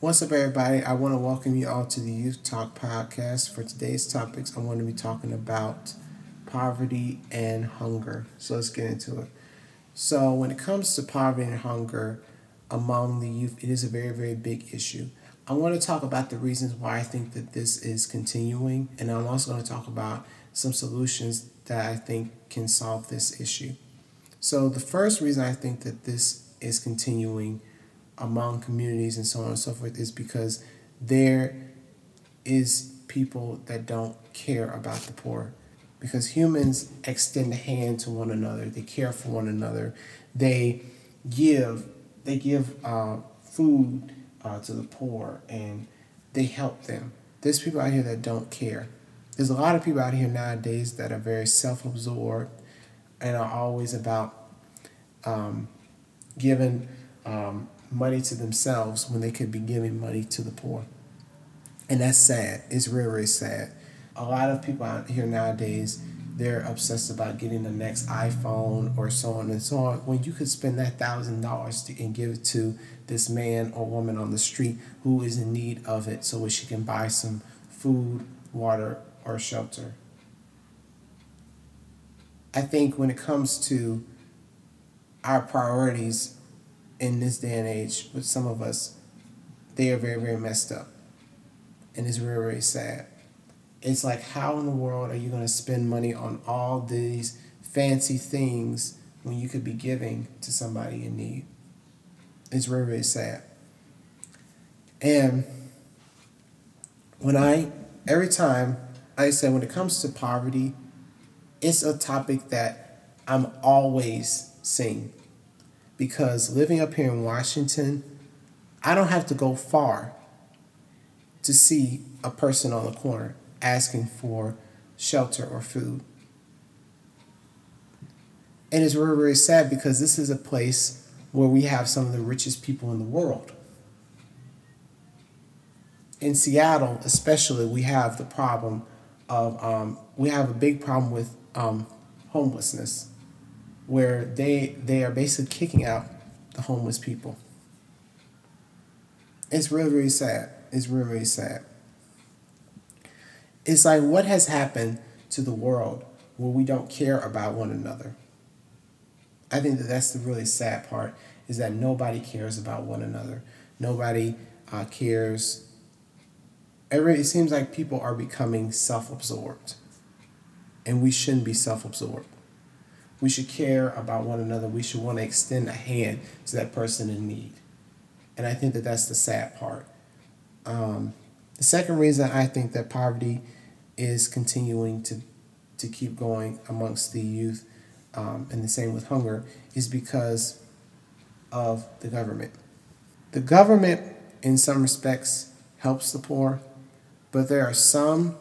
What's up, everybody? I want to welcome you all to the Youth Talk podcast. For today's topics, I'm going to be talking about poverty and hunger. So let's get into it. So, when it comes to poverty and hunger among the youth, it is a very, very big issue. I want to talk about the reasons why I think that this is continuing, and I'm also going to talk about some solutions that I think can solve this issue. So, the first reason I think that this is continuing among communities and so on and so forth is because there is people that don't care about the poor. Because humans extend a hand to one another. They care for one another. They give they give uh, food uh, to the poor and they help them. There's people out here that don't care. There's a lot of people out here nowadays that are very self-absorbed and are always about um, giving um, money to themselves when they could be giving money to the poor. And that's sad. It's really, really sad. A lot of people out here nowadays, they're obsessed about getting the next iPhone or so on and so on. When you could spend that thousand dollars and give it to this man or woman on the street who is in need of it so that she can buy some food, water, or shelter. I think when it comes to our priorities in this day and age with some of us, they are very, very messed up. And it's very, very sad. It's like, how in the world are you going to spend money on all these fancy things when you could be giving to somebody in need? It's very, very sad. And when I, every time, I say, when it comes to poverty, it's a topic that I'm always seeing because living up here in Washington, I don't have to go far to see a person on the corner asking for shelter or food. And it's very, very sad because this is a place where we have some of the richest people in the world. In Seattle, especially, we have the problem of, um, we have a big problem with um, homelessness where they they are basically kicking out the homeless people. It's really really sad. It's really really sad. It's like what has happened to the world where we don't care about one another. I think that that's the really sad part is that nobody cares about one another. Nobody uh, cares. Every, it seems like people are becoming self-absorbed, and we shouldn't be self-absorbed. We should care about one another. We should want to extend a hand to that person in need. And I think that that's the sad part. Um, the second reason I think that poverty is continuing to, to keep going amongst the youth, um, and the same with hunger, is because of the government. The government, in some respects, helps the poor, but there are some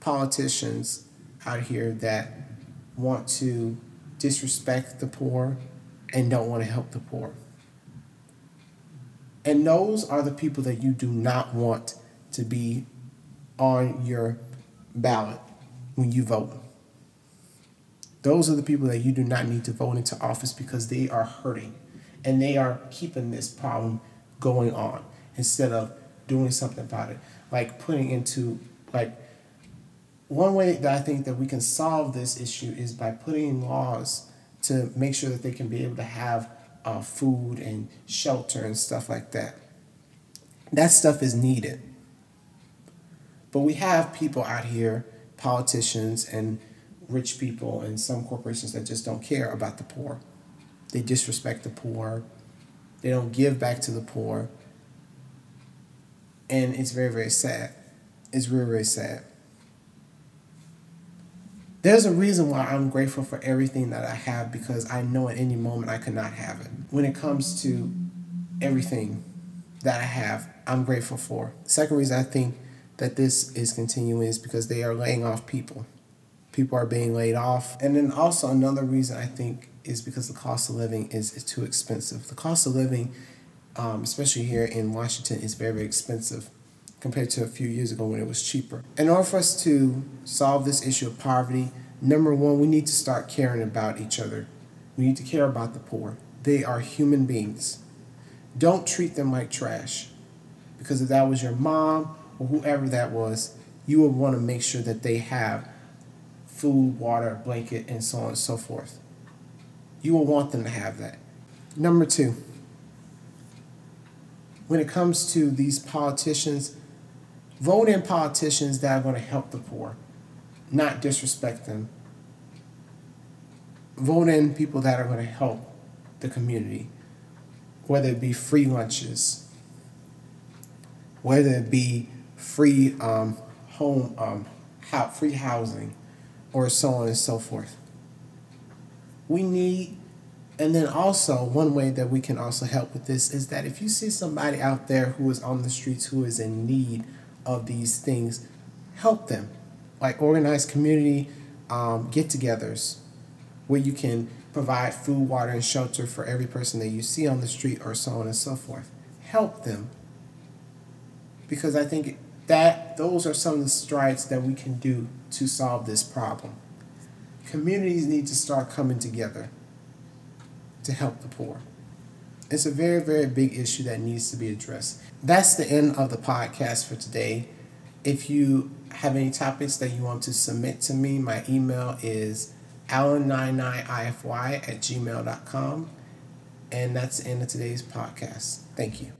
politicians out here that want to disrespect the poor and don't want to help the poor. And those are the people that you do not want to be on your ballot when you vote. Those are the people that you do not need to vote into office because they are hurting and they are keeping this problem going on instead of doing something about it. Like putting into like one way that I think that we can solve this issue is by putting laws to make sure that they can be able to have uh, food and shelter and stuff like that. That stuff is needed. But we have people out here, politicians and rich people and some corporations that just don't care about the poor. They disrespect the poor. They don't give back to the poor. And it's very, very sad. It's very, very sad there's a reason why I'm grateful for everything that I have because I know at any moment I could not have it. When it comes to everything that I have, I'm grateful for. Second reason I think that this is continuing is because they are laying off people. People are being laid off. And then also another reason I think is because the cost of living is, is too expensive. The cost of living, um, especially here in Washington, is very, very expensive compared to a few years ago when it was cheaper. In order for us to solve this issue of poverty, number one, we need to start caring about each other. We need to care about the poor. They are human beings. Don't treat them like trash Because if that was your mom or whoever that was, you would want to make sure that they have food, water, blanket, and so on and so forth. You will want them to have that. Number two, when it comes to these politicians, vote in politicians that are going to help the poor, not disrespect them. Vote in people that are going to help the community, whether it be free lunches, whether it be free um, home, um, free housing, or so on and so forth. We need, and then also one way that we can also help with this is that if you see somebody out there who is on the streets who is in need of these things, help them. Like organize community um, get togethers where you can provide food, water, and shelter for every person that you see on the street or so on and so forth. Help them. Because I think that those are some of the strides that we can do to solve this problem. Communities need to start coming together to help the poor. It's a very, very big issue that needs to be addressed. That's the end of the podcast for today. If you have any topics that you want to submit to me, my email is allen99ify at gmail.com. And that's the end of today's podcast. Thank you.